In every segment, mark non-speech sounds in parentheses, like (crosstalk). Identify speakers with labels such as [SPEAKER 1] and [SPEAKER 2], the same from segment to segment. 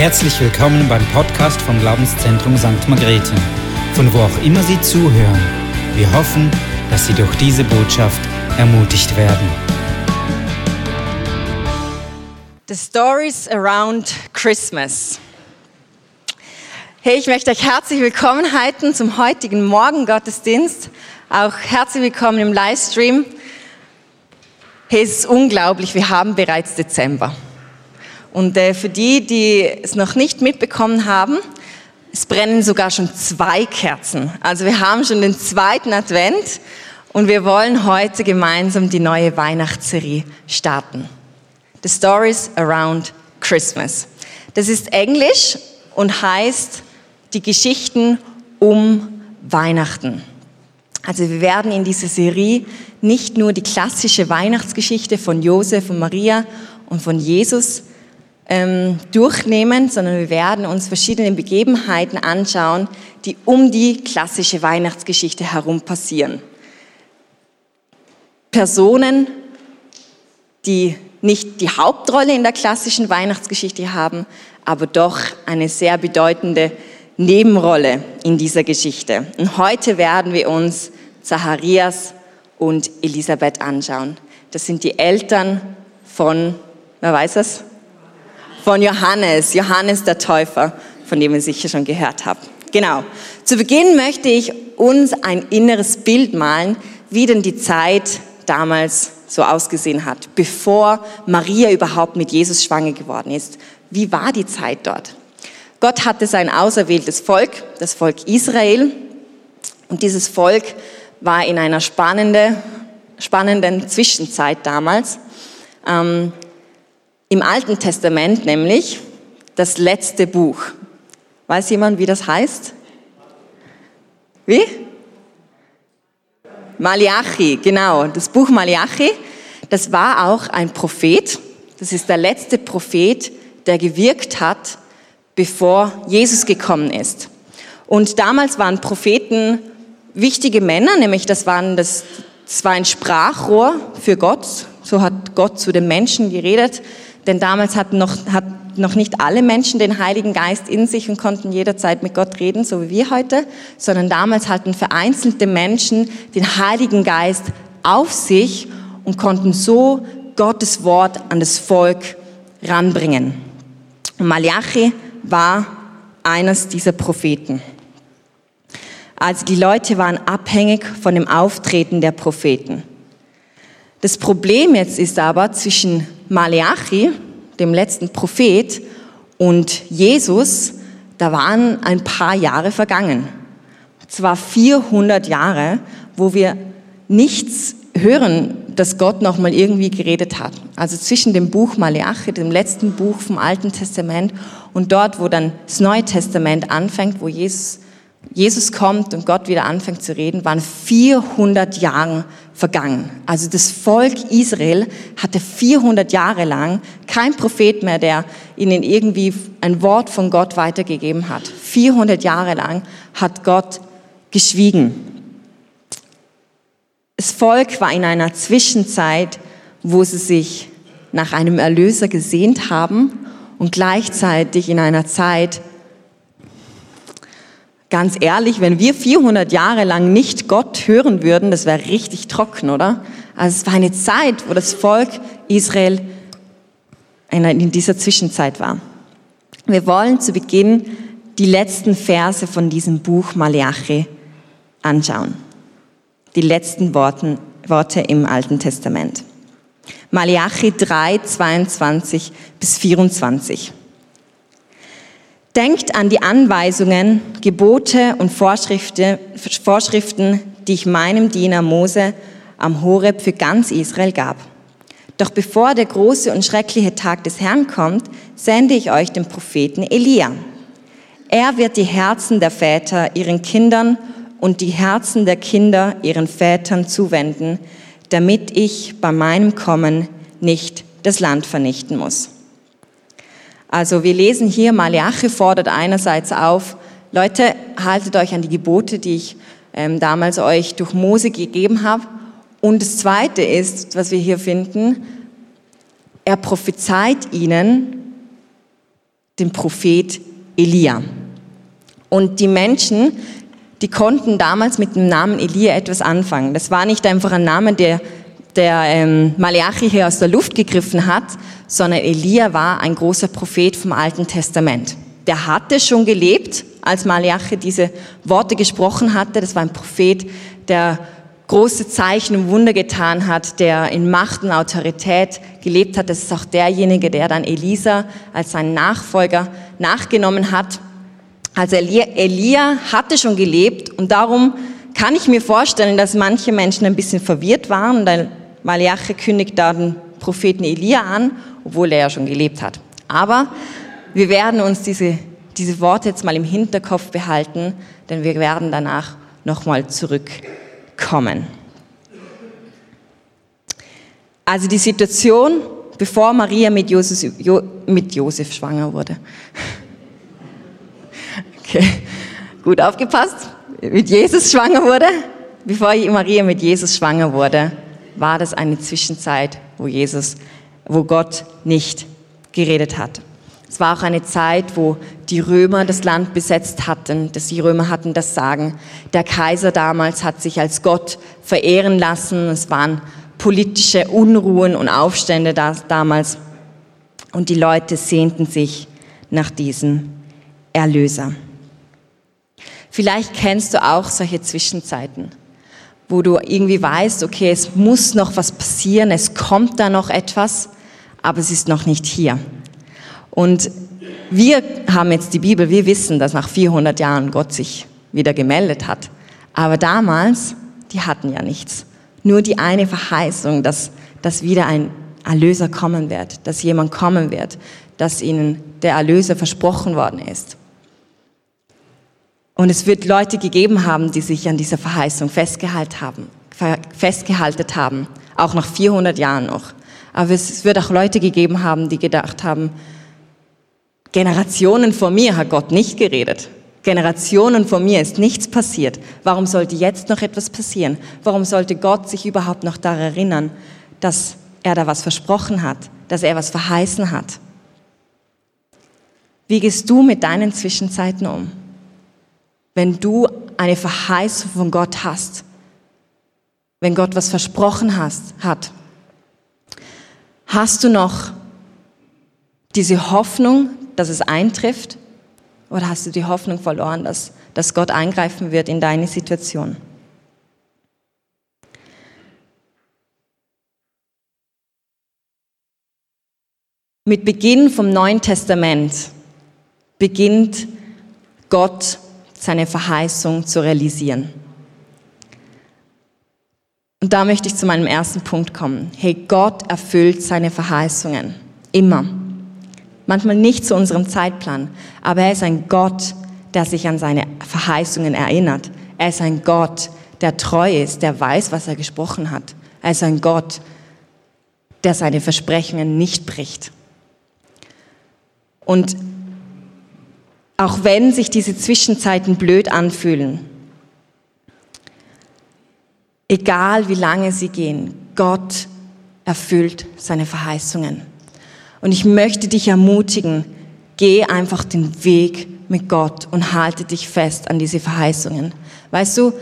[SPEAKER 1] Herzlich willkommen beim Podcast vom Glaubenszentrum St. Margrethe, von wo auch immer Sie zuhören. Wir hoffen, dass Sie durch diese Botschaft ermutigt werden.
[SPEAKER 2] The Stories Around Christmas. Hey, ich möchte euch herzlich willkommen heißen zum heutigen Morgengottesdienst. Auch herzlich willkommen im Livestream. Hey, es ist unglaublich, wir haben bereits Dezember. Und äh, für die, die es noch nicht mitbekommen haben, es brennen sogar schon zwei Kerzen. Also wir haben schon den zweiten Advent und wir wollen heute gemeinsam die neue Weihnachtsserie starten. The Stories Around Christmas. Das ist Englisch und heißt die Geschichten um Weihnachten. Also wir werden in dieser Serie nicht nur die klassische Weihnachtsgeschichte von Josef und Maria und von Jesus ähm, durchnehmen, sondern wir werden uns verschiedene Begebenheiten anschauen, die um die klassische Weihnachtsgeschichte herum passieren. Personen, die nicht die Hauptrolle in der klassischen Weihnachtsgeschichte haben, aber doch eine sehr bedeutende Nebenrolle in dieser Geschichte. Und heute werden wir uns Zacharias und Elisabeth anschauen. Das sind die Eltern von, wer weiß das? Von Johannes, Johannes der Täufer, von dem ihr sicher schon gehört habt. Genau. Zu Beginn möchte ich uns ein inneres Bild malen, wie denn die Zeit damals so ausgesehen hat, bevor Maria überhaupt mit Jesus schwanger geworden ist. Wie war die Zeit dort? Gott hatte sein auserwähltes Volk, das Volk Israel. Und dieses Volk war in einer spannende, spannenden Zwischenzeit damals. Ähm, Im Alten Testament nämlich das letzte Buch. Weiß jemand, wie das heißt? Wie? Malachi, genau. Das Buch Malachi, das war auch ein Prophet. Das ist der letzte Prophet, der gewirkt hat, bevor Jesus gekommen ist. Und damals waren Propheten wichtige Männer, nämlich das, waren das, das war ein Sprachrohr für Gott. So hat Gott zu den Menschen geredet. Denn damals hatten noch, hat noch nicht alle Menschen den Heiligen Geist in sich und konnten jederzeit mit Gott reden, so wie wir heute, sondern damals hatten vereinzelte Menschen den Heiligen Geist auf sich und konnten so Gottes Wort an das Volk ranbringen. Und Malachi war eines dieser Propheten. Also die Leute waren abhängig von dem Auftreten der Propheten. Das Problem jetzt ist aber zwischen Malachi, dem letzten Prophet, und Jesus, da waren ein paar Jahre vergangen. Zwar 400 Jahre, wo wir nichts hören, dass Gott noch mal irgendwie geredet hat. Also zwischen dem Buch Malachi, dem letzten Buch vom Alten Testament, und dort, wo dann das Neue Testament anfängt, wo Jesus Jesus kommt und Gott wieder anfängt zu reden, waren 400 Jahre vergangen. Also das Volk Israel hatte 400 Jahre lang kein Prophet mehr, der ihnen irgendwie ein Wort von Gott weitergegeben hat. 400 Jahre lang hat Gott geschwiegen. Das Volk war in einer Zwischenzeit, wo sie sich nach einem Erlöser gesehnt haben und gleichzeitig in einer Zeit, Ganz ehrlich, wenn wir 400 Jahre lang nicht Gott hören würden, das wäre richtig trocken, oder? Also es war eine Zeit, wo das Volk Israel in dieser Zwischenzeit war. Wir wollen zu Beginn die letzten Verse von diesem Buch Malachi anschauen. Die letzten Worte, Worte im Alten Testament. Malachi 3, 22 bis 24. Denkt an die Anweisungen, Gebote und Vorschriften, die ich meinem Diener Mose am Horeb für ganz Israel gab. Doch bevor der große und schreckliche Tag des Herrn kommt, sende ich euch den Propheten Elia. Er wird die Herzen der Väter ihren Kindern und die Herzen der Kinder ihren Vätern zuwenden, damit ich bei meinem Kommen nicht das Land vernichten muss. Also wir lesen hier, Malachi fordert einerseits auf, Leute, haltet euch an die Gebote, die ich ähm, damals euch durch Mose gegeben habe. Und das Zweite ist, was wir hier finden, er prophezeit ihnen den Prophet Elia. Und die Menschen, die konnten damals mit dem Namen Elia etwas anfangen. Das war nicht einfach ein Name, der, der ähm, Malachi hier aus der Luft gegriffen hat, sondern Elia war ein großer Prophet vom Alten Testament. Der hatte schon gelebt, als Malachi diese Worte gesprochen hatte. Das war ein Prophet, der große Zeichen und Wunder getan hat, der in Macht und Autorität gelebt hat. Das ist auch derjenige, der dann Elisa als seinen Nachfolger nachgenommen hat. Also Elia, Elia hatte schon gelebt und darum kann ich mir vorstellen, dass manche Menschen ein bisschen verwirrt waren, weil Malachi kündigt da den Propheten Elia an, obwohl er ja schon gelebt hat. Aber wir werden uns diese, diese Worte jetzt mal im Hinterkopf behalten, denn wir werden danach nochmal zurück kommen. Also die Situation, bevor Maria mit Josef, jo, mit Josef schwanger wurde. Okay, gut aufgepasst. Mit Jesus schwanger wurde. Bevor Maria mit Jesus schwanger wurde, war das eine Zwischenzeit, wo Jesus, wo Gott nicht geredet hat. Es war auch eine Zeit, wo die Römer das Land besetzt hatten, dass die Römer hatten das Sagen. Der Kaiser damals hat sich als Gott verehren lassen. Es waren politische Unruhen und Aufstände damals. Und die Leute sehnten sich nach diesem Erlöser. Vielleicht kennst du auch solche Zwischenzeiten, wo du irgendwie weißt, okay, es muss noch was passieren, es kommt da noch etwas, aber es ist noch nicht hier. Und wir haben jetzt die Bibel, wir wissen, dass nach 400 Jahren Gott sich wieder gemeldet hat. Aber damals, die hatten ja nichts. Nur die eine Verheißung, dass, dass wieder ein Erlöser kommen wird, dass jemand kommen wird, dass ihnen der Erlöser versprochen worden ist. Und es wird Leute gegeben haben, die sich an dieser Verheißung festgehalten haben, festgehalten haben, auch nach 400 Jahren noch. Aber es wird auch Leute gegeben haben, die gedacht haben, Generationen vor mir hat Gott nicht geredet. Generationen vor mir ist nichts passiert. Warum sollte jetzt noch etwas passieren? Warum sollte Gott sich überhaupt noch daran erinnern, dass er da was versprochen hat, dass er was verheißen hat? Wie gehst du mit deinen Zwischenzeiten um? Wenn du eine Verheißung von Gott hast, wenn Gott was versprochen hast, hat, hast du noch diese Hoffnung, dass es eintrifft? Oder hast du die Hoffnung verloren, dass, dass Gott eingreifen wird in deine Situation? Mit Beginn vom Neuen Testament beginnt Gott seine Verheißung zu realisieren. Und da möchte ich zu meinem ersten Punkt kommen. Hey, Gott erfüllt seine Verheißungen. Immer manchmal nicht zu unserem Zeitplan, aber er ist ein Gott, der sich an seine Verheißungen erinnert. Er ist ein Gott, der treu ist, der weiß, was er gesprochen hat. Er ist ein Gott, der seine Versprechungen nicht bricht. Und auch wenn sich diese Zwischenzeiten blöd anfühlen, egal wie lange sie gehen, Gott erfüllt seine Verheißungen. Und ich möchte dich ermutigen, geh einfach den Weg mit Gott und halte dich fest an diese Verheißungen. Weißt du,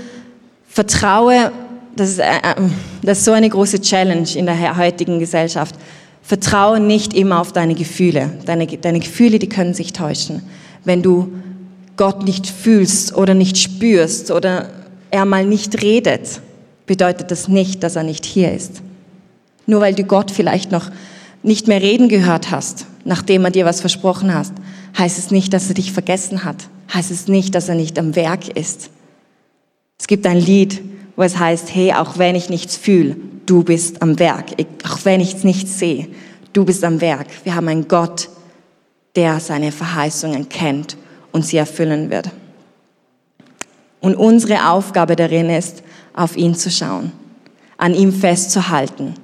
[SPEAKER 2] vertraue, das ist, äh, äh, das ist so eine große Challenge in der heutigen Gesellschaft. Vertraue nicht immer auf deine Gefühle. Deine, deine Gefühle, die können sich täuschen. Wenn du Gott nicht fühlst oder nicht spürst oder er mal nicht redet, bedeutet das nicht, dass er nicht hier ist. Nur weil du Gott vielleicht noch nicht mehr reden gehört hast, nachdem er dir was versprochen hast, heißt es nicht, dass er dich vergessen hat. Heißt es nicht, dass er nicht am Werk ist. Es gibt ein Lied, wo es heißt, hey, auch wenn ich nichts fühle, du bist am Werk. Auch wenn ich nichts sehe, du bist am Werk. Wir haben einen Gott, der seine Verheißungen kennt und sie erfüllen wird. Und unsere Aufgabe darin ist, auf ihn zu schauen, an ihm festzuhalten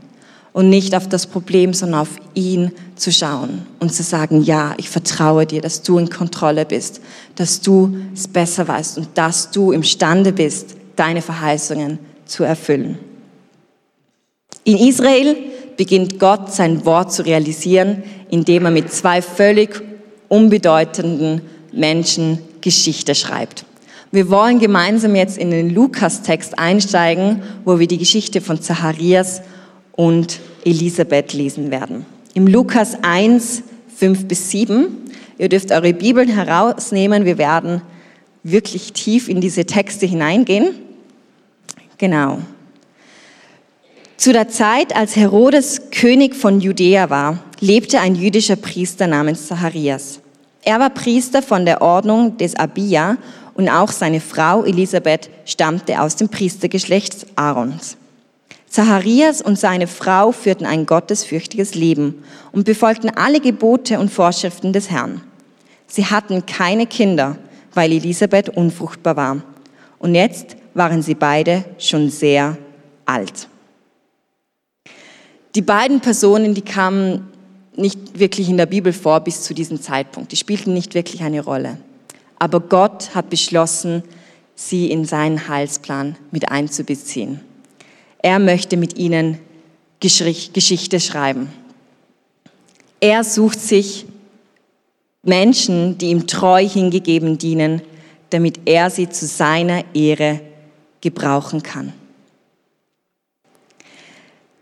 [SPEAKER 2] und nicht auf das Problem, sondern auf ihn zu schauen und zu sagen, ja, ich vertraue dir, dass du in Kontrolle bist, dass du es besser weißt und dass du imstande bist, deine Verheißungen zu erfüllen. In Israel beginnt Gott sein Wort zu realisieren, indem er mit zwei völlig unbedeutenden Menschen Geschichte schreibt. Wir wollen gemeinsam jetzt in den Lukas-Text einsteigen, wo wir die Geschichte von Zacharias und Elisabeth lesen werden. Im Lukas 1, 5 bis 7. Ihr dürft eure Bibeln herausnehmen. Wir werden wirklich tief in diese Texte hineingehen. Genau. Zu der Zeit, als Herodes König von Judäa war, lebte ein jüdischer Priester namens Zacharias. Er war Priester von der Ordnung des Abia und auch seine Frau Elisabeth stammte aus dem Priestergeschlecht Aarons. Zacharias und seine Frau führten ein gottesfürchtiges Leben und befolgten alle Gebote und Vorschriften des Herrn. Sie hatten keine Kinder, weil Elisabeth unfruchtbar war. Und jetzt waren sie beide schon sehr alt. Die beiden Personen, die kamen nicht wirklich in der Bibel vor bis zu diesem Zeitpunkt. Die spielten nicht wirklich eine Rolle. Aber Gott hat beschlossen, sie in seinen Heilsplan mit einzubeziehen. Er möchte mit ihnen Geschichte schreiben. Er sucht sich Menschen, die ihm treu hingegeben dienen, damit er sie zu seiner Ehre gebrauchen kann.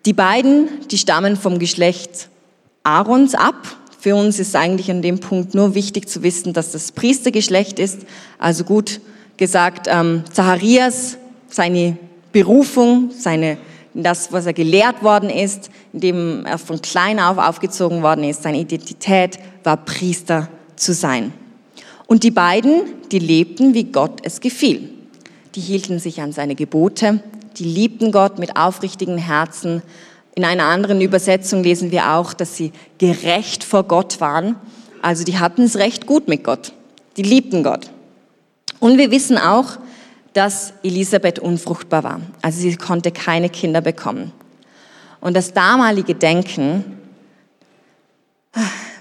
[SPEAKER 2] Die beiden, die stammen vom Geschlecht Aarons ab. Für uns ist eigentlich an dem Punkt nur wichtig zu wissen, dass das Priestergeschlecht ist. Also gut gesagt, ähm, Zacharias, seine Berufung, seine, das, was er gelehrt worden ist, indem er von klein auf aufgezogen worden ist, seine Identität war Priester zu sein. Und die beiden, die lebten, wie Gott es gefiel. Die hielten sich an seine Gebote, die liebten Gott mit aufrichtigen Herzen, in einer anderen Übersetzung lesen wir auch, dass sie gerecht vor Gott waren. Also die hatten es recht gut mit Gott. Die liebten Gott. Und wir wissen auch, dass Elisabeth unfruchtbar war. Also sie konnte keine Kinder bekommen. Und das damalige Denken,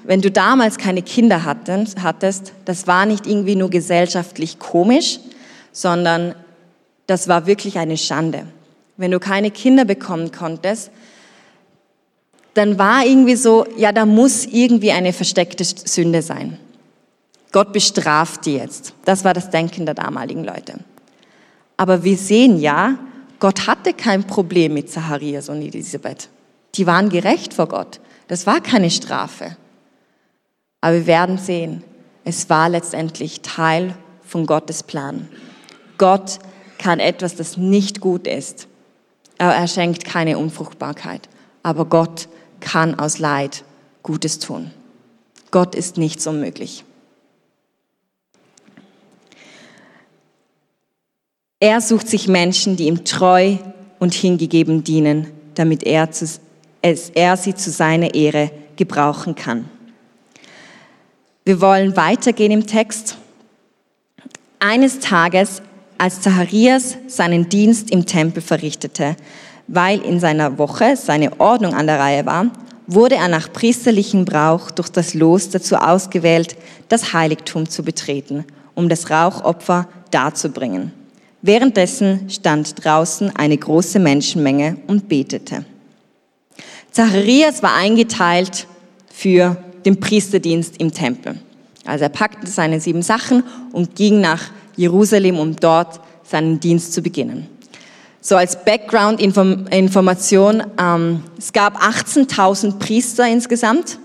[SPEAKER 2] wenn du damals keine Kinder hattest, das war nicht irgendwie nur gesellschaftlich komisch, sondern das war wirklich eine Schande. Wenn du keine Kinder bekommen konntest, dann war irgendwie so, ja, da muss irgendwie eine versteckte Sünde sein. Gott bestraft die jetzt. Das war das Denken der damaligen Leute. Aber wir sehen ja, Gott hatte kein Problem mit Zacharias und Elisabeth. Die waren gerecht vor Gott. Das war keine Strafe. Aber wir werden sehen, es war letztendlich Teil von Gottes Plan. Gott kann etwas, das nicht gut ist. Er schenkt keine Unfruchtbarkeit. Aber Gott kann aus Leid Gutes tun. Gott ist nichts unmöglich. Er sucht sich Menschen, die ihm treu und hingegeben dienen, damit er, er sie zu seiner Ehre gebrauchen kann. Wir wollen weitergehen im Text. Eines Tages, als Zacharias seinen Dienst im Tempel verrichtete, weil in seiner Woche seine Ordnung an der Reihe war, wurde er nach priesterlichem Brauch durch das Los dazu ausgewählt, das Heiligtum zu betreten, um das Rauchopfer darzubringen. Währenddessen stand draußen eine große Menschenmenge und betete. Zacharias war eingeteilt für den Priesterdienst im Tempel. Also er packte seine sieben Sachen und ging nach Jerusalem, um dort seinen Dienst zu beginnen. So als Background-Information, ähm, es gab 18.000 Priester insgesamt,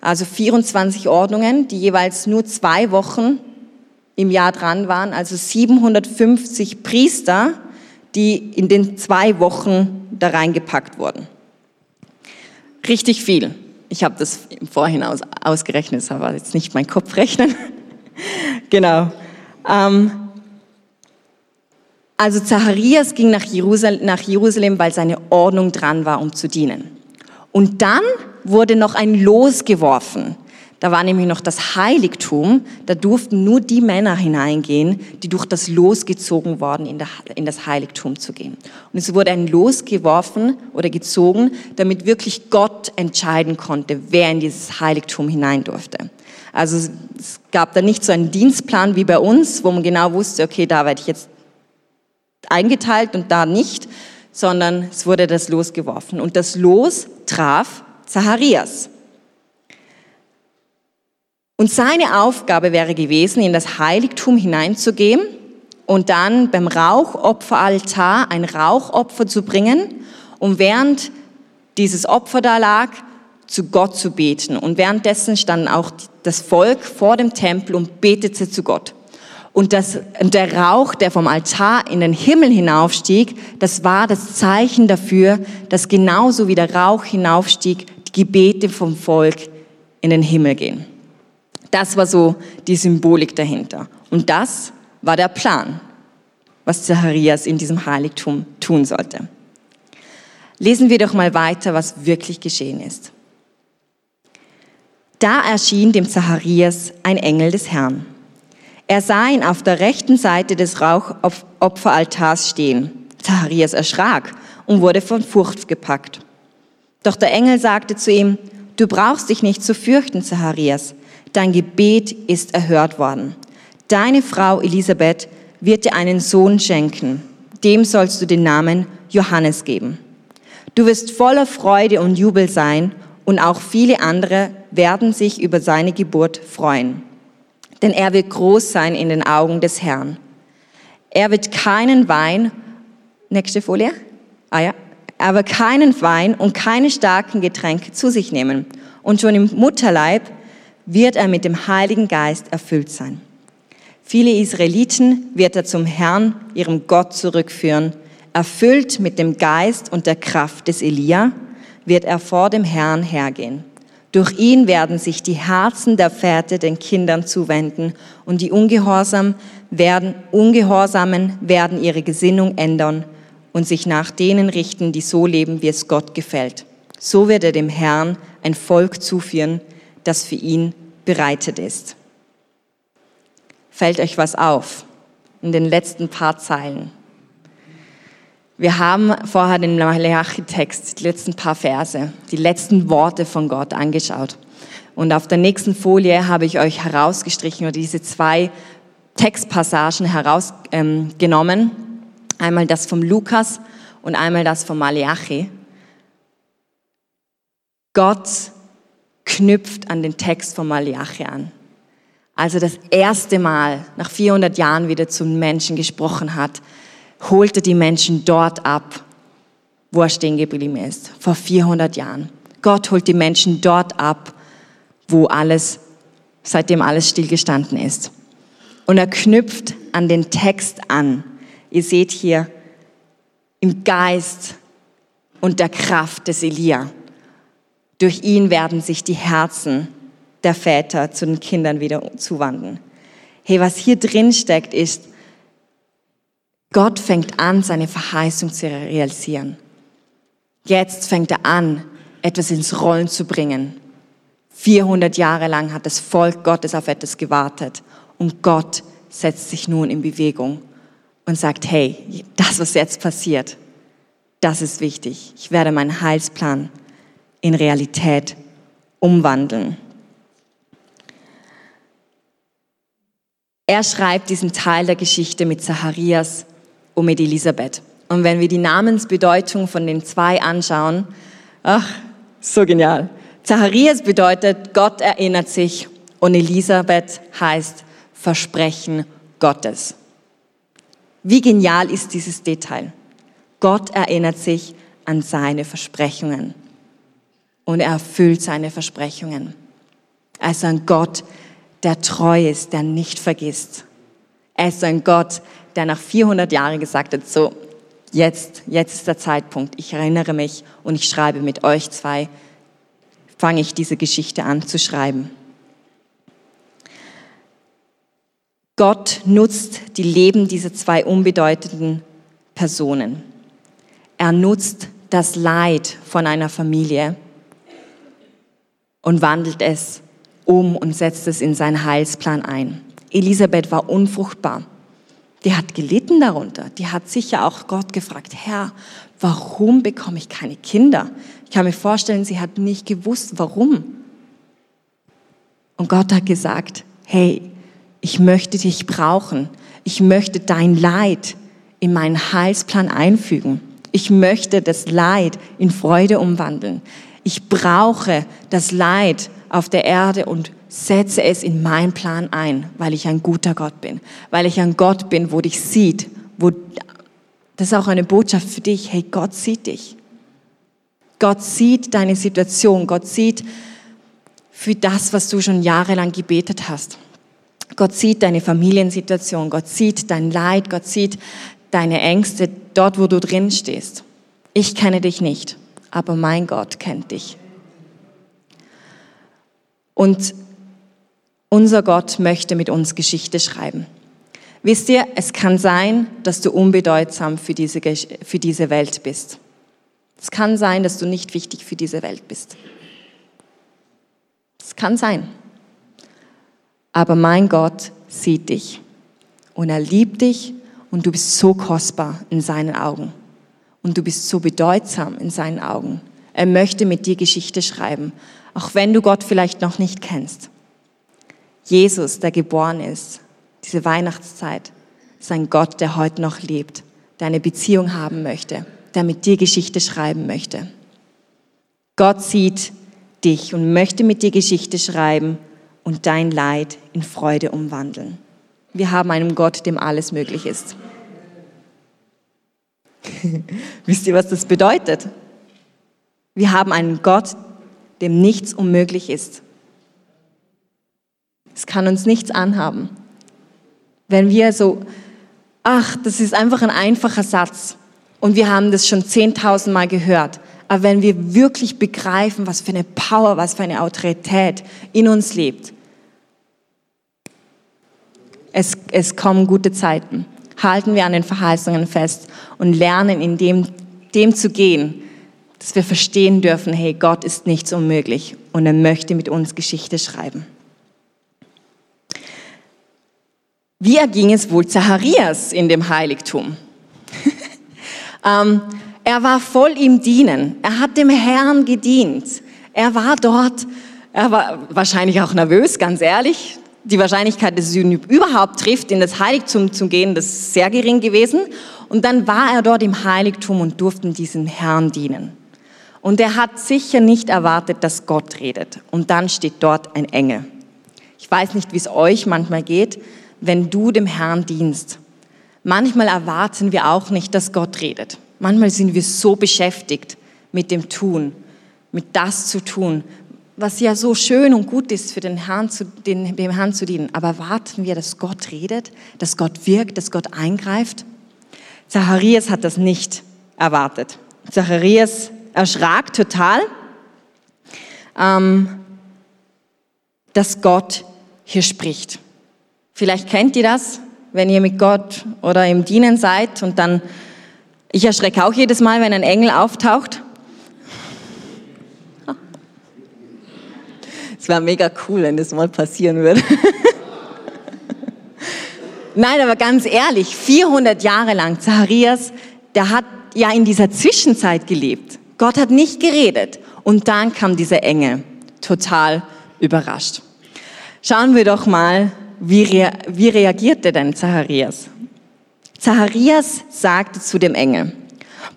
[SPEAKER 2] also 24 Ordnungen, die jeweils nur zwei Wochen im Jahr dran waren, also 750 Priester, die in den zwei Wochen da reingepackt wurden. Richtig viel. Ich habe das im Vorhinein aus, ausgerechnet, war jetzt nicht mein Kopfrechnen. (laughs) genau. Ähm, also Zacharias ging nach Jerusalem, nach Jerusalem, weil seine Ordnung dran war, um zu dienen. Und dann wurde noch ein Los geworfen. Da war nämlich noch das Heiligtum. Da durften nur die Männer hineingehen, die durch das Los gezogen worden, in, in das Heiligtum zu gehen. Und es wurde ein Los geworfen oder gezogen, damit wirklich Gott entscheiden konnte, wer in dieses Heiligtum hinein durfte. Also es gab da nicht so einen Dienstplan wie bei uns, wo man genau wusste, okay, da werde ich jetzt eingeteilt und da nicht, sondern es wurde das Los geworfen. Und das Los traf Zacharias. Und seine Aufgabe wäre gewesen, in das Heiligtum hineinzugehen und dann beim Rauchopferaltar ein Rauchopfer zu bringen und während dieses Opfer da lag, zu Gott zu beten. Und währenddessen stand auch das Volk vor dem Tempel und betete zu Gott. Und das, der Rauch, der vom Altar in den Himmel hinaufstieg, das war das Zeichen dafür, dass genauso wie der Rauch hinaufstieg, die Gebete vom Volk in den Himmel gehen. Das war so die Symbolik dahinter. Und das war der Plan, was Zacharias in diesem Heiligtum tun sollte. Lesen wir doch mal weiter, was wirklich geschehen ist. Da erschien dem Zacharias ein Engel des Herrn. Er sah ihn auf der rechten Seite des Rauchopferaltars stehen. Zacharias erschrak und wurde von Furcht gepackt. Doch der Engel sagte zu ihm, du brauchst dich nicht zu fürchten, Zacharias. Dein Gebet ist erhört worden. Deine Frau Elisabeth wird dir einen Sohn schenken. Dem sollst du den Namen Johannes geben. Du wirst voller Freude und Jubel sein und auch viele andere werden sich über seine Geburt freuen. Denn er wird groß sein in den Augen des Herrn. Er wird keinen Wein, nächste Folie, ah ja, er wird keinen Wein und keine starken Getränke zu sich nehmen. Und schon im Mutterleib wird er mit dem Heiligen Geist erfüllt sein. Viele Israeliten wird er zum Herrn, ihrem Gott, zurückführen. Erfüllt mit dem Geist und der Kraft des Elia wird er vor dem Herrn hergehen. Durch ihn werden sich die Herzen der Väter den Kindern zuwenden und die Ungehorsam werden, Ungehorsamen werden ihre Gesinnung ändern und sich nach denen richten, die so leben, wie es Gott gefällt. So wird er dem Herrn ein Volk zuführen, das für ihn bereitet ist. Fällt euch was auf in den letzten paar Zeilen? Wir haben vorher den Malachi-Text, die letzten paar Verse, die letzten Worte von Gott angeschaut. Und auf der nächsten Folie habe ich euch herausgestrichen oder diese zwei Textpassagen herausgenommen. Ähm, einmal das vom Lukas und einmal das vom Malachi. Gott knüpft an den Text von Malachi an. Also das erste Mal nach 400 Jahren wieder zum Menschen gesprochen hat, holte die Menschen dort ab, wo er stehen geblieben ist, vor 400 Jahren. Gott holt die Menschen dort ab, wo alles, seitdem alles stillgestanden ist. Und er knüpft an den Text an. Ihr seht hier im Geist und der Kraft des Elia. Durch ihn werden sich die Herzen der Väter zu den Kindern wieder zuwandern. Hey, was hier drin steckt, ist, Gott fängt an, seine Verheißung zu realisieren. Jetzt fängt er an, etwas ins Rollen zu bringen. 400 Jahre lang hat das Volk Gottes auf etwas gewartet und Gott setzt sich nun in Bewegung und sagt, hey, das, was jetzt passiert, das ist wichtig. Ich werde meinen Heilsplan in Realität umwandeln. Er schreibt diesen Teil der Geschichte mit Zacharias und mit Elisabeth. Und wenn wir die Namensbedeutung von den zwei anschauen, ach, so genial. Zacharias bedeutet, Gott erinnert sich und Elisabeth heißt Versprechen Gottes. Wie genial ist dieses Detail? Gott erinnert sich an seine Versprechungen und er erfüllt seine Versprechungen. Er ist ein Gott, der treu ist, der nicht vergisst. Er ist ein Gott, der nach 400 Jahren gesagt hat, so, jetzt, jetzt ist der Zeitpunkt, ich erinnere mich und ich schreibe mit euch zwei, fange ich diese Geschichte an zu schreiben. Gott nutzt die Leben dieser zwei unbedeutenden Personen. Er nutzt das Leid von einer Familie und wandelt es um und setzt es in seinen Heilsplan ein. Elisabeth war unfruchtbar die hat gelitten darunter. Die hat sicher auch Gott gefragt, Herr, warum bekomme ich keine Kinder? Ich kann mir vorstellen, sie hat nicht gewusst, warum. Und Gott hat gesagt, hey, ich möchte dich brauchen. Ich möchte dein Leid in meinen Heilsplan einfügen. Ich möchte das Leid in Freude umwandeln. Ich brauche das Leid auf der Erde und setze es in meinen Plan ein, weil ich ein guter Gott bin, weil ich ein Gott bin, wo dich sieht, wo das ist auch eine Botschaft für dich. Hey, Gott sieht dich. Gott sieht deine Situation. Gott sieht für das, was du schon jahrelang gebetet hast. Gott sieht deine Familiensituation. Gott sieht dein Leid. Gott sieht deine Ängste dort, wo du drin stehst. Ich kenne dich nicht, aber mein Gott kennt dich. Und unser Gott möchte mit uns Geschichte schreiben. Wisst ihr, es kann sein, dass du unbedeutsam für diese, für diese Welt bist. Es kann sein, dass du nicht wichtig für diese Welt bist. Es kann sein. Aber mein Gott sieht dich und er liebt dich und du bist so kostbar in seinen Augen und du bist so bedeutsam in seinen Augen. Er möchte mit dir Geschichte schreiben, auch wenn du Gott vielleicht noch nicht kennst. Jesus, der geboren ist, diese Weihnachtszeit, ist ein Gott, der heute noch lebt, der eine Beziehung haben möchte, der mit dir Geschichte schreiben möchte. Gott sieht dich und möchte mit dir Geschichte schreiben und dein Leid in Freude umwandeln. Wir haben einen Gott, dem alles möglich ist. (laughs) Wisst ihr, was das bedeutet? Wir haben einen Gott, dem nichts unmöglich ist. Es kann uns nichts anhaben. Wenn wir so, ach, das ist einfach ein einfacher Satz und wir haben das schon 10.000 Mal gehört. Aber wenn wir wirklich begreifen, was für eine Power, was für eine Autorität in uns lebt, es, es kommen gute Zeiten. Halten wir an den Verheißungen fest und lernen in dem, dem zu gehen, dass wir verstehen dürfen, hey, Gott ist nichts unmöglich und er möchte mit uns Geschichte schreiben. Wie erging es wohl Zacharias in dem Heiligtum? (laughs) ähm, er war voll im Dienen. Er hat dem Herrn gedient. Er war dort. Er war wahrscheinlich auch nervös, ganz ehrlich. Die Wahrscheinlichkeit, dass es ihn überhaupt trifft, in das Heiligtum zu gehen, das ist sehr gering gewesen. Und dann war er dort im Heiligtum und durfte diesem Herrn dienen. Und er hat sicher nicht erwartet, dass Gott redet. Und dann steht dort ein Engel. Ich weiß nicht, wie es euch manchmal geht, wenn du dem Herrn dienst. Manchmal erwarten wir auch nicht, dass Gott redet. Manchmal sind wir so beschäftigt mit dem Tun, mit das zu tun, was ja so schön und gut ist, für den Herrn zu, den, dem Herrn zu dienen. Aber warten wir, dass Gott redet, dass Gott wirkt, dass Gott eingreift? Zacharias hat das nicht erwartet. Zacharias erschrak total, ähm, dass Gott hier spricht. Vielleicht kennt ihr das, wenn ihr mit Gott oder im Dienen seid und dann, ich erschrecke auch jedes Mal, wenn ein Engel auftaucht. Es wäre mega cool, wenn das mal passieren würde. (laughs) Nein, aber ganz ehrlich, 400 Jahre lang, Zacharias, der hat ja in dieser Zwischenzeit gelebt. Gott hat nicht geredet. Und dann kam dieser Engel, total überrascht. Schauen wir doch mal, wie, rea wie reagierte denn Zacharias? Zacharias sagte zu dem Engel,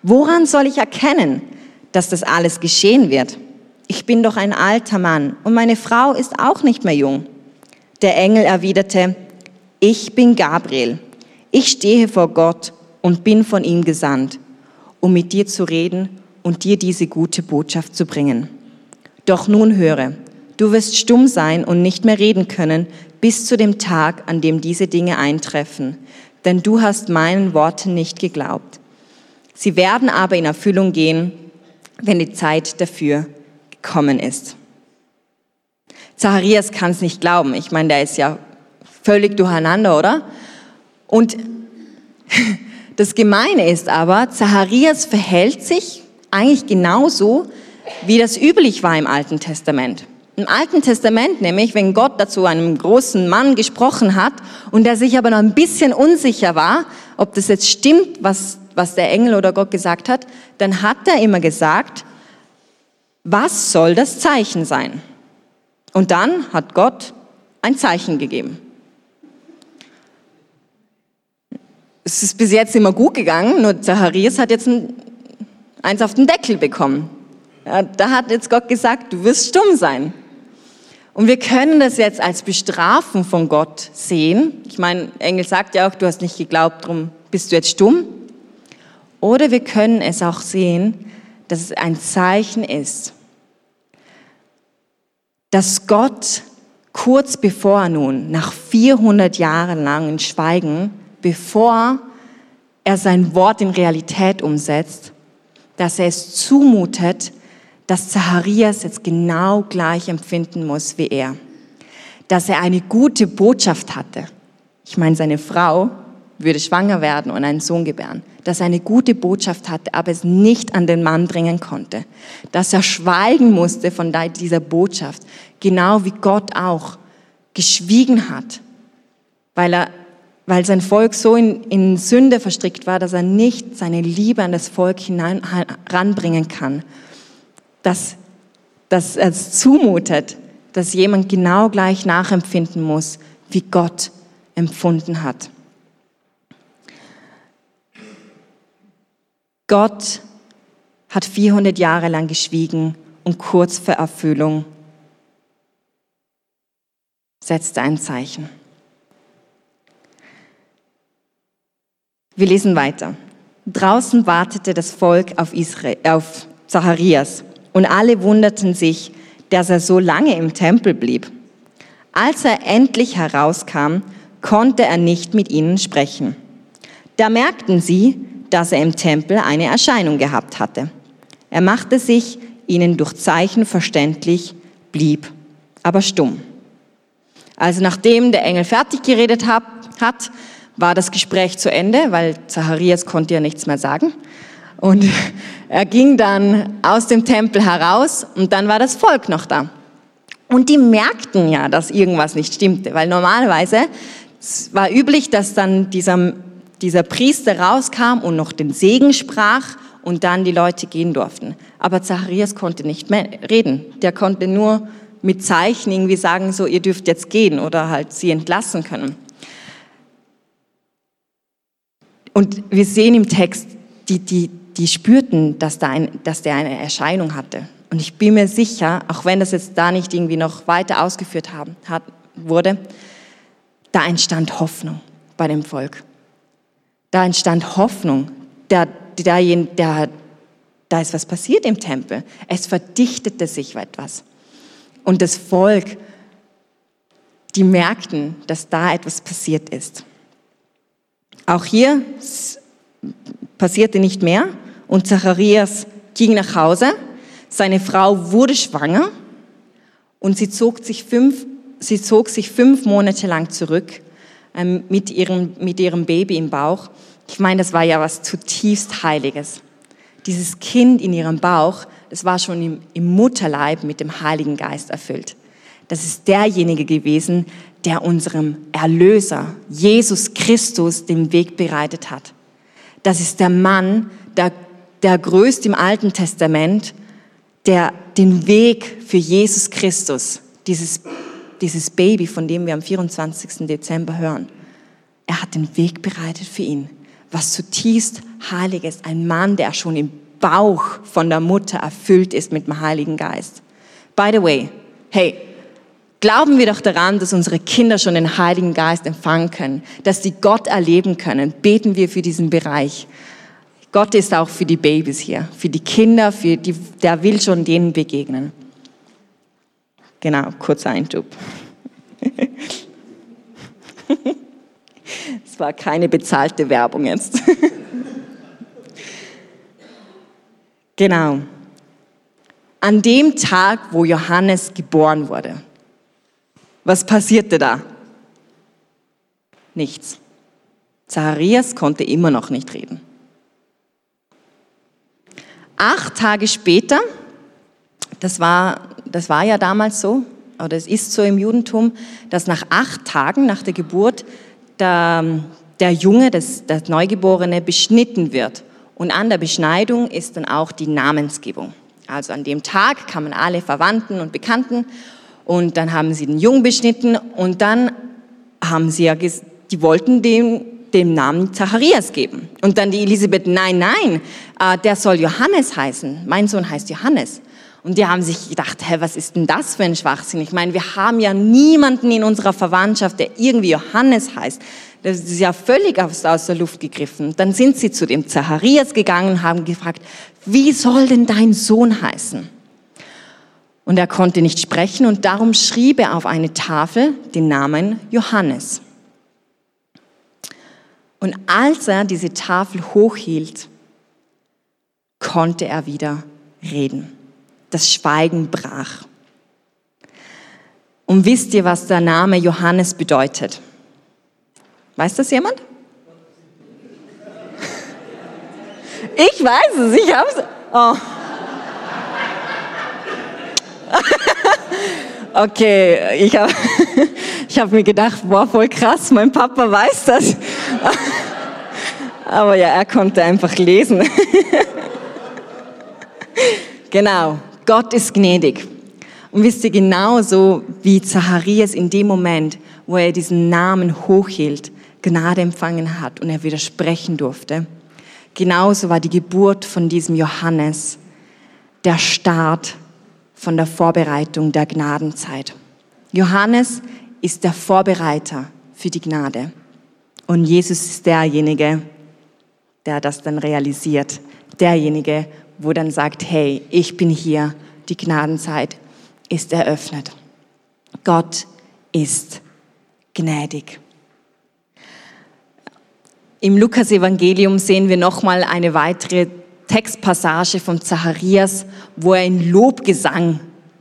[SPEAKER 2] woran soll ich erkennen, dass das alles geschehen wird? Ich bin doch ein alter Mann und meine Frau ist auch nicht mehr jung. Der Engel erwiderte, ich bin Gabriel. Ich stehe vor Gott und bin von ihm gesandt, um mit dir zu reden und dir diese gute Botschaft zu bringen. Doch nun höre, du wirst stumm sein und nicht mehr reden können, bis zu dem Tag, an dem diese Dinge eintreffen, denn du hast meinen Worten nicht geglaubt. Sie werden aber in Erfüllung gehen, wenn die Zeit dafür gekommen ist. Zacharias kann es nicht glauben. Ich meine, der ist ja völlig durcheinander, oder? Und (laughs) das Gemeine ist aber, Zacharias verhält sich eigentlich genauso, wie das üblich war im Alten Testament. Im Alten Testament nämlich, wenn Gott dazu einem großen Mann gesprochen hat und der sich aber noch ein bisschen unsicher war, ob das jetzt stimmt, was, was der Engel oder Gott gesagt hat, dann hat er immer gesagt, was soll das Zeichen sein? Und dann hat Gott ein Zeichen gegeben. Es ist bis jetzt immer gut gegangen, nur Zacharias hat jetzt ein, eins auf den Deckel bekommen. Ja, da hat jetzt Gott gesagt, du wirst stumm sein. Und wir können das jetzt als Bestrafung von Gott sehen. Ich meine, Engel sagt ja auch, du hast nicht geglaubt, darum bist du jetzt stumm. Oder wir können es auch sehen, dass es ein Zeichen ist, dass Gott kurz bevor nun, nach 400 Jahren langen Schweigen, bevor er sein Wort in Realität umsetzt, dass er es zumutet, dass Zacharias jetzt genau gleich empfinden muss wie er. Dass er eine gute Botschaft hatte. Ich meine, seine Frau würde schwanger werden und einen Sohn gebären. Dass er eine gute Botschaft hatte, aber es nicht an den Mann bringen konnte. Dass er schweigen musste von dieser Botschaft. Genau wie Gott auch geschwiegen hat. Weil er weil sein Volk so in, in Sünde verstrickt war, dass er nicht seine Liebe an das Volk hinein, heranbringen kann dass, dass es zumutet, dass jemand genau gleich nachempfinden muss, wie Gott empfunden hat. Gott hat 400 Jahre lang geschwiegen und kurz vor Erfüllung setzte ein Zeichen. Wir lesen weiter. Draußen wartete das Volk auf, Israel, auf Zacharias und alle wunderten sich, dass er so lange im Tempel blieb. Als er endlich herauskam, konnte er nicht mit ihnen sprechen. Da merkten sie, dass er im Tempel eine Erscheinung gehabt hatte. Er machte sich ihnen durch Zeichen verständlich, blieb aber stumm. Also nachdem der Engel fertig geredet hat, war das Gespräch zu Ende, weil Zacharias konnte ja nichts mehr sagen. Und (laughs) er ging dann aus dem Tempel heraus und dann war das Volk noch da. Und die merkten ja, dass irgendwas nicht stimmte, weil normalerweise war üblich, dass dann dieser, dieser Priester rauskam und noch den Segen sprach und dann die Leute gehen durften. Aber Zacharias konnte nicht mehr reden. Der konnte nur mit Zeichen irgendwie sagen, so, ihr dürft jetzt gehen oder halt sie entlassen können. Und wir sehen im Text, die, die, die spürten, dass, da ein, dass der eine Erscheinung hatte. Und ich bin mir sicher, auch wenn das jetzt da nicht irgendwie noch weiter ausgeführt haben, hat, wurde, da entstand Hoffnung bei dem Volk. Da entstand Hoffnung. Der, der, der, da ist was passiert im Tempel. Es verdichtete sich etwas. Und das Volk, die merkten, dass da etwas passiert ist. Auch hier passierte nicht mehr und Zacharias ging nach Hause. Seine Frau wurde schwanger und sie zog sich fünf, sie zog sich fünf Monate lang zurück ähm, mit, ihrem, mit ihrem Baby im Bauch. Ich meine, das war ja was zutiefst Heiliges. Dieses Kind in ihrem Bauch, das war schon im, im Mutterleib mit dem Heiligen Geist erfüllt. Das ist derjenige gewesen, der unserem Erlöser, Jesus Christus, den Weg bereitet hat. Das ist der Mann, der, der größte im Alten Testament, der den Weg für Jesus Christus, dieses, dieses Baby, von dem wir am 24. Dezember hören, er hat den Weg bereitet für ihn. Was zutiefst Heiliges, ein Mann, der schon im Bauch von der Mutter erfüllt ist mit dem Heiligen Geist. By the way, hey, Glauben wir doch daran, dass unsere Kinder schon den Heiligen Geist empfangen können, dass sie Gott erleben können. Beten wir für diesen Bereich. Gott ist auch für die Babys hier, für die Kinder, für die, der will schon denen begegnen. Genau, kurzer Eintub. (laughs) Es war keine bezahlte Werbung jetzt. (laughs) Genau. An dem Tag, wo Johannes geboren wurde, was passierte da? Nichts. Zacharias konnte immer noch nicht reden. Acht Tage später, das war, das war ja damals so, oder es ist so im Judentum, dass nach acht Tagen nach der Geburt der, der Junge, das, das Neugeborene, beschnitten wird. Und an der Beschneidung ist dann auch die Namensgebung. Also an dem Tag kamen alle Verwandten und Bekannten und dann haben sie den Jungen beschnitten und dann haben sie ja, die wollten dem, dem Namen Zacharias geben. Und dann die Elisabeth, nein, nein, äh, der soll Johannes heißen. Mein Sohn heißt Johannes. Und die haben sich gedacht, hä, was ist denn das für ein Schwachsinn? Ich meine, wir haben ja niemanden in unserer Verwandtschaft, der irgendwie Johannes heißt. Das ist ja völlig aus, aus der Luft gegriffen. Dann sind sie zu dem Zacharias gegangen und haben gefragt, wie soll denn dein Sohn heißen? Und er konnte nicht sprechen und darum schrieb er auf eine Tafel den Namen Johannes. Und als er diese Tafel hochhielt, konnte er wieder reden. Das Schweigen brach. Und wisst ihr, was der Name Johannes bedeutet? Weiß das jemand? (laughs) Ich weiß es, ich hab's. Oh. (laughs) Okay, ich habe (laughs) ich hab mir gedacht, boah, voll krass, mein Papa weiß das. (laughs) Aber ja, er konnte einfach lesen. (laughs) Genau, Gott ist gnädig. Und wisst ihr, genauso wie Zacharias in dem Moment, wo er diesen Namen hochhielt, Gnade empfangen hat und er widersprechen durfte, genauso war die Geburt von diesem Johannes der Start von der Vorbereitung der Gnadenzeit. Johannes ist der Vorbereiter für die Gnade. Und Jesus ist derjenige, der das dann realisiert. Derjenige, wo dann sagt, hey, ich bin hier, die Gnadenzeit ist eröffnet. Gott ist gnädig. Im Lukas-Evangelium sehen wir nochmal eine weitere Textpassage von Zacharias, wo er in Lobgesang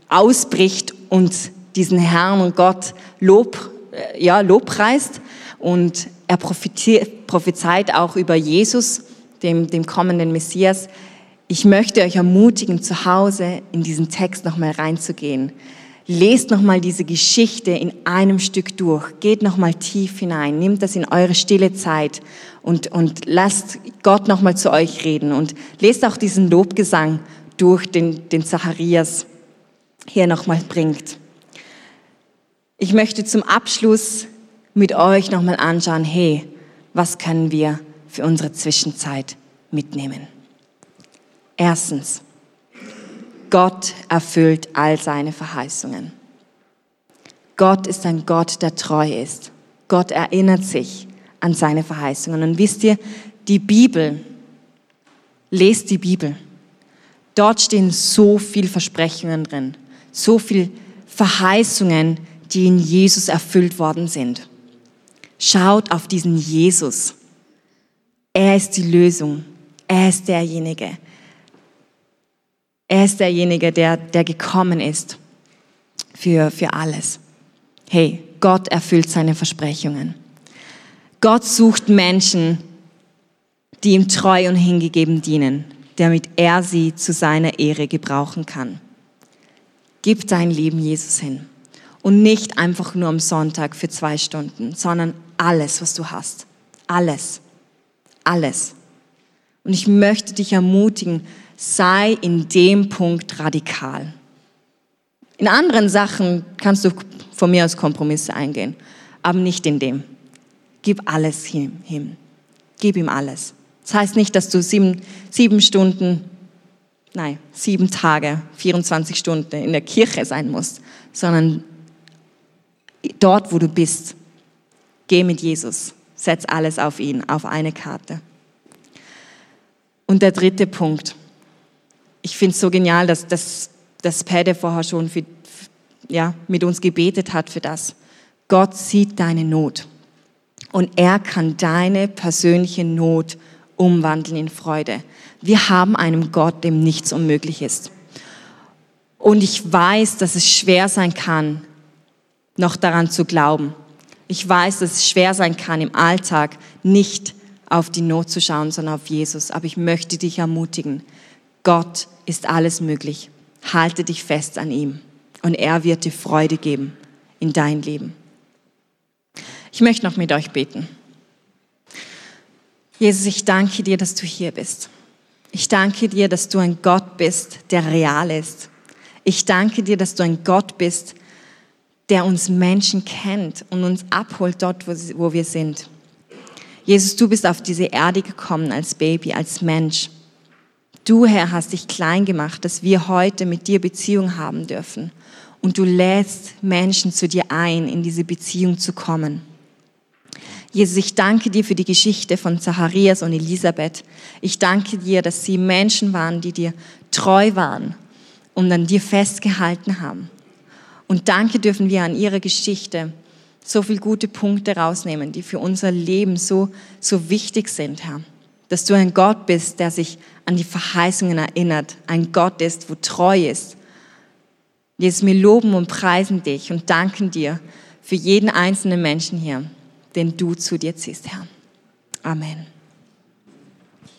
[SPEAKER 2] ausbricht und diesen Herrn und Gott Lob, äh, ja, Lobpreist. Und er prophezeit auch über Jesus, dem, dem kommenden Messias, ich möchte euch ermutigen, zu Hause in diesen Text nochmal reinzugehen. Lest nochmal diese Geschichte in einem Stück durch. Geht nochmal tief hinein. Nehmt das in eure stille Zeit und, und lasst Gott nochmal zu euch reden. Und lest auch diesen Lobgesang durch, den, den Zacharias hier nochmal bringt. Ich möchte zum Abschluss mit euch nochmal anschauen, hey, was können wir für unsere Zwischenzeit mitnehmen? Erstens, Gott erfüllt all seine Verheißungen. Gott ist ein Gott, der treu ist. Gott erinnert sich an seine Verheißungen. Und wisst ihr, die Bibel, lest die Bibel. Dort stehen so viel Versprechungen drin, so viel Verheißungen, die in Jesus erfüllt worden sind. Schaut auf diesen Jesus. Er ist die Lösung. Er ist derjenige, er ist derjenige, der, der gekommen ist für, für alles. Hey, Gott erfüllt seine Versprechungen. Gott sucht Menschen, die ihm treu und hingegeben dienen, damit er sie zu seiner Ehre gebrauchen kann. Gib dein Leben Jesus hin. Und nicht einfach nur am Sonntag für zwei Stunden, sondern alles, was du hast. Alles. Alles. Und ich möchte dich ermutigen, sei in dem Punkt radikal. In anderen Sachen kannst du von mir aus Kompromisse eingehen, aber nicht in dem. Gib alles ihm. Gib ihm alles. Das heißt nicht, dass du sieben, sieben Stunden, nein, sieben Tage, 24 Stunden in der Kirche sein musst, sondern dort, wo du bist, geh mit Jesus. Setz alles auf ihn, auf eine Karte. Und der dritte Punkt ich finde es so genial, dass, dass, dass Pede vorher schon für, ja, mit uns gebetet hat für das. Gott sieht deine Not und er kann deine persönliche Not umwandeln in Freude. Wir haben einen Gott, dem nichts unmöglich ist. Und ich weiß, dass es schwer sein kann, noch daran zu glauben. Ich weiß, dass es schwer sein kann, im Alltag nicht auf die Not zu schauen, sondern auf Jesus. Aber ich möchte dich ermutigen, Gott ist alles möglich. Halte dich fest an ihm und er wird dir Freude geben in dein Leben. Ich möchte noch mit euch beten. Jesus, ich danke dir, dass du hier bist. Ich danke dir, dass du ein Gott bist, der real ist. Ich danke dir, dass du ein Gott bist, der uns Menschen kennt und uns abholt dort, wo wir sind. Jesus, du bist auf diese Erde gekommen als Baby, als Mensch Du, Herr, hast dich klein gemacht, dass wir heute mit dir Beziehung haben dürfen. Und du lädst Menschen zu dir ein, in diese Beziehung zu kommen. Jesus, ich danke dir für die Geschichte von Zacharias und Elisabeth. Ich danke dir, dass sie Menschen waren, die dir treu waren und an dir festgehalten haben. Und danke dürfen wir an ihrer Geschichte so viele gute Punkte rausnehmen, die für unser Leben so, so wichtig sind, Herr. Dass du ein Gott bist, der sich an die Verheißungen erinnert, ein Gott ist, wo treu ist. Jesus, wir loben und preisen dich und danken dir für jeden einzelnen Menschen hier, den du zu dir ziehst, Herr. Amen.